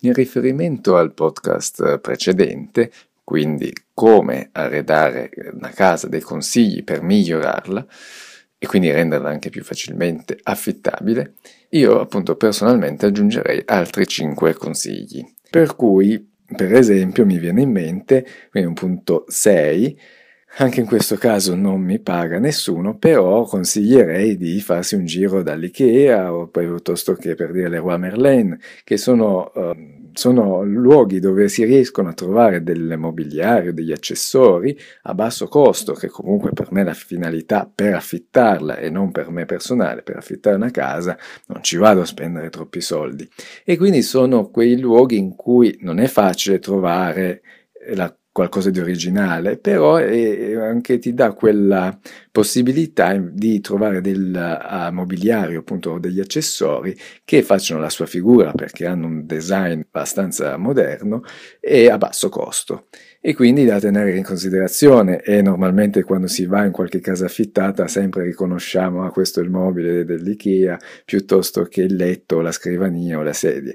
In riferimento al podcast precedente, quindi come arredare una casa, dei consigli per migliorarla e quindi renderla anche più facilmente affittabile, io appunto personalmente aggiungerei altri 5 consigli. Per cui, per esempio, mi viene in mente, quindi un punto 6, anche in questo caso non mi paga nessuno, però consiglierei di farsi un giro dall'IKEA o piuttosto che per dire le Roi Merlin, che sono, uh, sono luoghi dove si riescono a trovare del mobiliario, degli accessori a basso costo, che comunque per me la finalità per affittarla e non per me personale, per affittare una casa, non ci vado a spendere troppi soldi. E quindi sono quei luoghi in cui non è facile trovare la qualcosa di originale, però è, anche ti dà quella possibilità di trovare del uh, mobiliario, appunto degli accessori che facciano la sua figura perché hanno un design abbastanza moderno e a basso costo. E quindi da tenere in considerazione e normalmente quando si va in qualche casa affittata sempre riconosciamo ah questo è il mobile dell'IKEA piuttosto che il letto, la scrivania o la sedia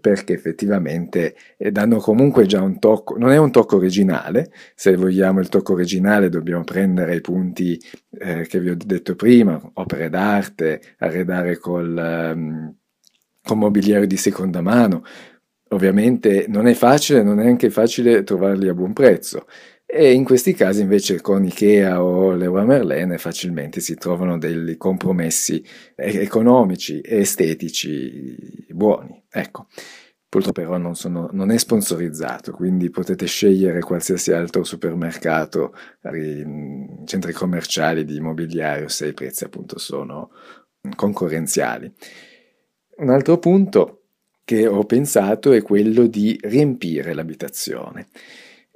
perché effettivamente eh, danno comunque già un tocco, non è un tocco originale, se vogliamo il tocco originale dobbiamo prendere i punti eh, che vi ho detto prima, opere d'arte, arredare col, um, con mobiliario di seconda mano, Ovviamente non è facile, non è anche facile trovarli a buon prezzo e in questi casi invece con Ikea o Leroy Merlin facilmente si trovano dei compromessi economici e estetici buoni. Ecco, purtroppo però non, sono, non è sponsorizzato, quindi potete scegliere qualsiasi altro supermercato, centri commerciali di immobiliario se i prezzi appunto sono concorrenziali. Un altro punto che ho pensato è quello di riempire l'abitazione.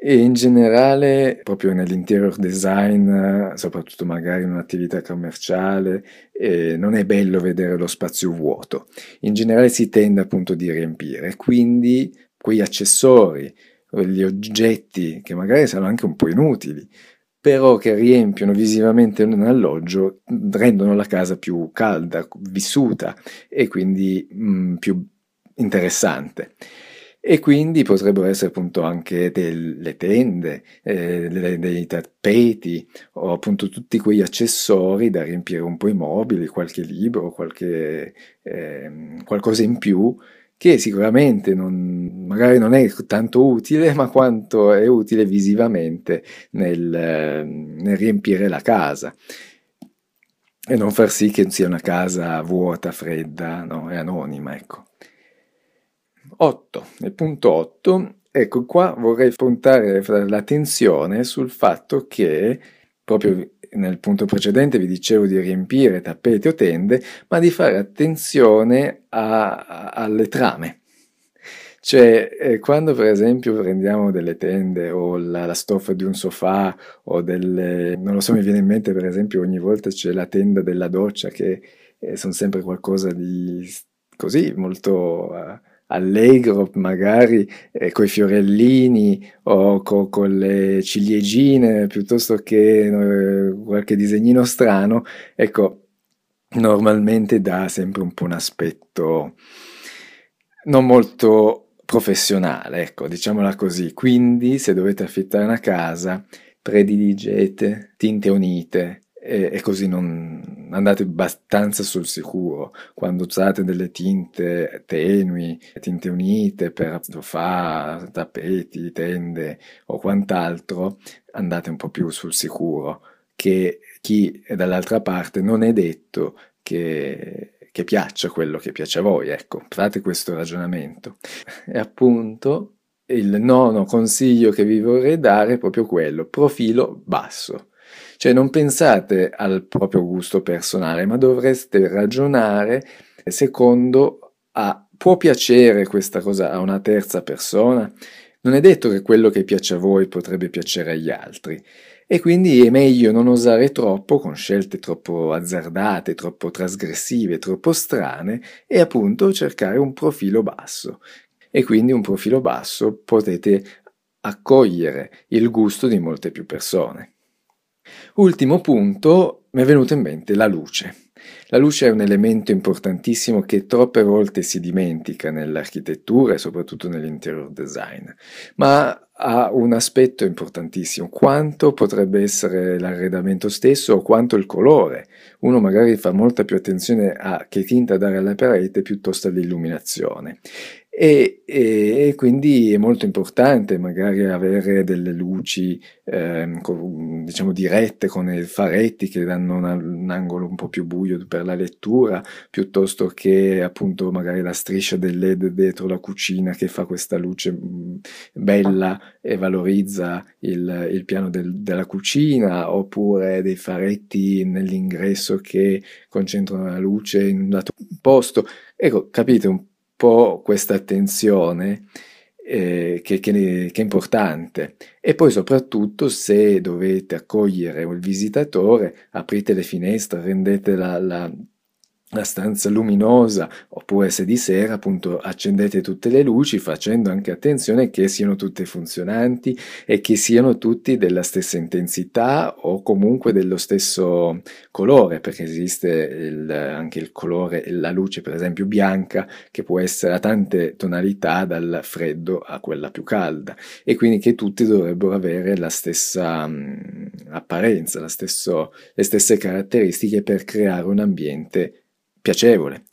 E in generale, proprio nell'interior design, soprattutto magari in un'attività commerciale, eh, non è bello vedere lo spazio vuoto. In generale si tende appunto di riempire, quindi quegli accessori, gli oggetti che magari sono anche un po' inutili, però che riempiono visivamente un alloggio, rendono la casa più calda, vissuta e quindi mh, mm, più interessante. E quindi potrebbero essere appunto anche delle tende, eh, dei, tappeti o appunto tutti quegli accessori da riempire un po' i mobili, qualche libro, qualche, eh, qualcosa in più che sicuramente non, magari non è tanto utile, ma quanto è utile visivamente nel, nel riempire la casa e non far sì che sia una casa vuota, fredda no? e anonima. Ecco. 8. Nel punto 8, ecco qua vorrei puntare l'attenzione sul fatto che proprio nel punto precedente vi dicevo di riempire tappeti o tende, ma di fare attenzione a, a, alle trame. Cioè, eh, quando per esempio prendiamo delle tende o la, la, stoffa di un sofà o delle... non lo so, mi viene in mente per esempio ogni volta c'è la tenda della doccia che eh, sono sempre qualcosa di così molto... Uh, allegro, magari eh, coi fiorellini o co- con le ciliegine piuttosto che eh, qualche disegnino strano, ecco, normalmente dà sempre un po' un aspetto non molto professionale, ecco, diciamola così. Quindi, se dovete affittare una casa, prediligete tinte unite, e, e, così non andate abbastanza sul sicuro. Quando usate delle tinte tenui, tinte unite per sofà, tappeti, tende o quant'altro, andate un po' più sul sicuro che chi è dall'altra parte non è detto che, che piaccia quello che piace a voi, ecco, fate questo ragionamento. E appunto il nono consiglio che vi vorrei dare è proprio quello, profilo basso. Cioè non pensate al proprio gusto personale, ma dovreste ragionare secondo a può piacere questa cosa a una terza persona? Non è detto che quello che piace a voi potrebbe piacere agli altri. E quindi è meglio non osare troppo con scelte troppo azzardate, troppo trasgressive, troppo strane e appunto cercare un profilo basso. E quindi un profilo basso potete accogliere il gusto di molte più persone. Ultimo punto, mi è venuto in mente la luce. La luce è un elemento importantissimo che troppe volte si dimentica nell'architettura e soprattutto nell'interior design, ma ha un aspetto importantissimo, quanto potrebbe essere l'arredamento stesso o quanto il colore. Uno magari fa molta più attenzione a che tinta dare alla parete piuttosto all'illuminazione. E, e, quindi è molto importante magari avere delle luci eh, diciamo dirette con i faretti che danno una, un angolo un po' più buio per la lettura piuttosto che appunto magari la striscia del led dietro la cucina che fa questa luce mm, bella e valorizza il, il piano del, della cucina oppure dei faretti nell'ingresso che concentrano la luce in un dato posto. Ecco capite un po' questa attenzione eh, che, che, che, è importante. E poi soprattutto se dovete accogliere il visitatore, aprite le finestre, rendete la, la la stanza luminosa oppure se di sera appunto accendete tutte le luci facendo anche attenzione che siano tutte funzionanti e che siano tutti della stessa intensità o comunque dello stesso colore perché esiste il, anche il colore la luce per esempio bianca che può essere a tante tonalità dal freddo a quella più calda. E quindi che tutti dovrebbero avere la stessa mh, apparenza stesso, le stesse caratteristiche per creare un ambiente piacevole.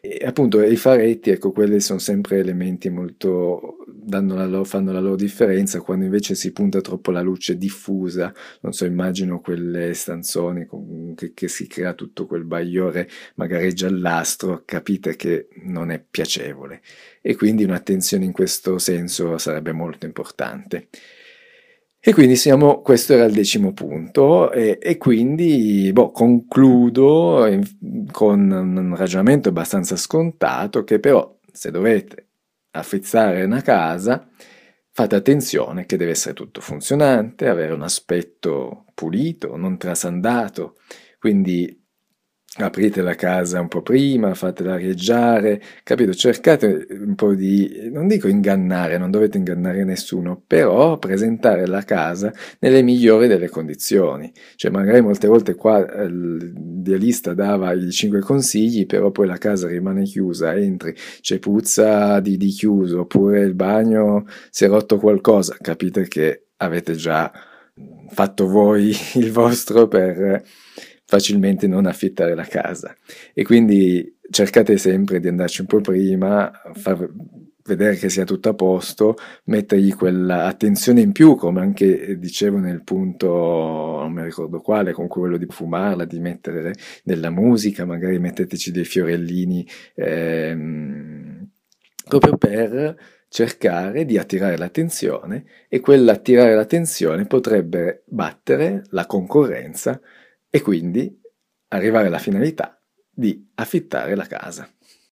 E appunto i faretti, ecco, quelli sono sempre elementi molto, la loro, fanno la loro differenza, quando invece si punta troppo la luce diffusa, non so, immagino quelle stanzoni che, che si crea tutto quel bagliore magari giallastro, capite che non è piacevole. E quindi un'attenzione in questo senso sarebbe molto importante. E quindi siamo, questo era il decimo punto e, e quindi boh, concludo con un ragionamento abbastanza scontato che però se dovete affizzare una casa fate attenzione che deve essere tutto funzionante, avere un aspetto pulito, non trasandato, quindi aprite la casa un po' prima, fatela arieggiare, capito? Cercate un po' di, non dico ingannare, non dovete ingannare nessuno, però presentare la casa nelle migliori delle condizioni. Cioè magari molte volte qua eh, l'idealista dava i cinque consigli, però poi la casa rimane chiusa, entri, c'è puzza di, di chiuso, oppure il bagno si è rotto qualcosa, capite che avete già fatto voi il vostro per facilmente non affittare la casa. E quindi cercate sempre di andarci un po' prima, far vedere che sia tutto a posto, mettergli quella attenzione in più, come anche dicevo nel punto, non mi ricordo quale, con quello di fumarla, di mettere della musica, magari metteteci dei fiorellini, ehm, proprio per cercare di attirare l'attenzione e quell'attirare l'attenzione potrebbe battere la concorrenza e quindi arrivare alla finalità di affittare la casa.